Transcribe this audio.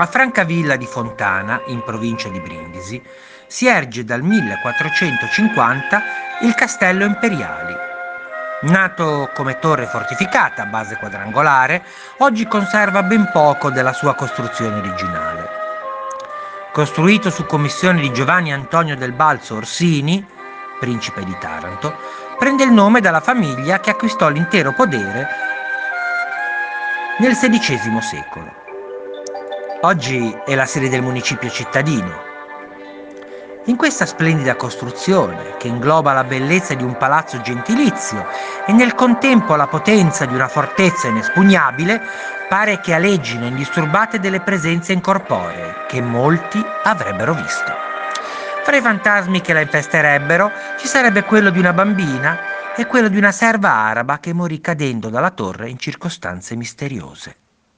A Francavilla di Fontana, in provincia di Brindisi, si erge dal 1450 il Castello Imperiali. Nato come torre fortificata a base quadrangolare, oggi conserva ben poco della sua costruzione originale. Costruito su commissione di Giovanni Antonio del Balzo Orsini, principe di Taranto, prende il nome dalla famiglia che acquistò l'intero podere nel XVI secolo. Oggi è la sede del municipio cittadino. In questa splendida costruzione, che ingloba la bellezza di un palazzo gentilizio e nel contempo la potenza di una fortezza inespugnabile, pare che aleggino indisturbate delle presenze incorporee che molti avrebbero visto. Fra i fantasmi che la infesterebbero ci sarebbe quello di una bambina e quello di una serva araba che morì cadendo dalla torre in circostanze misteriose.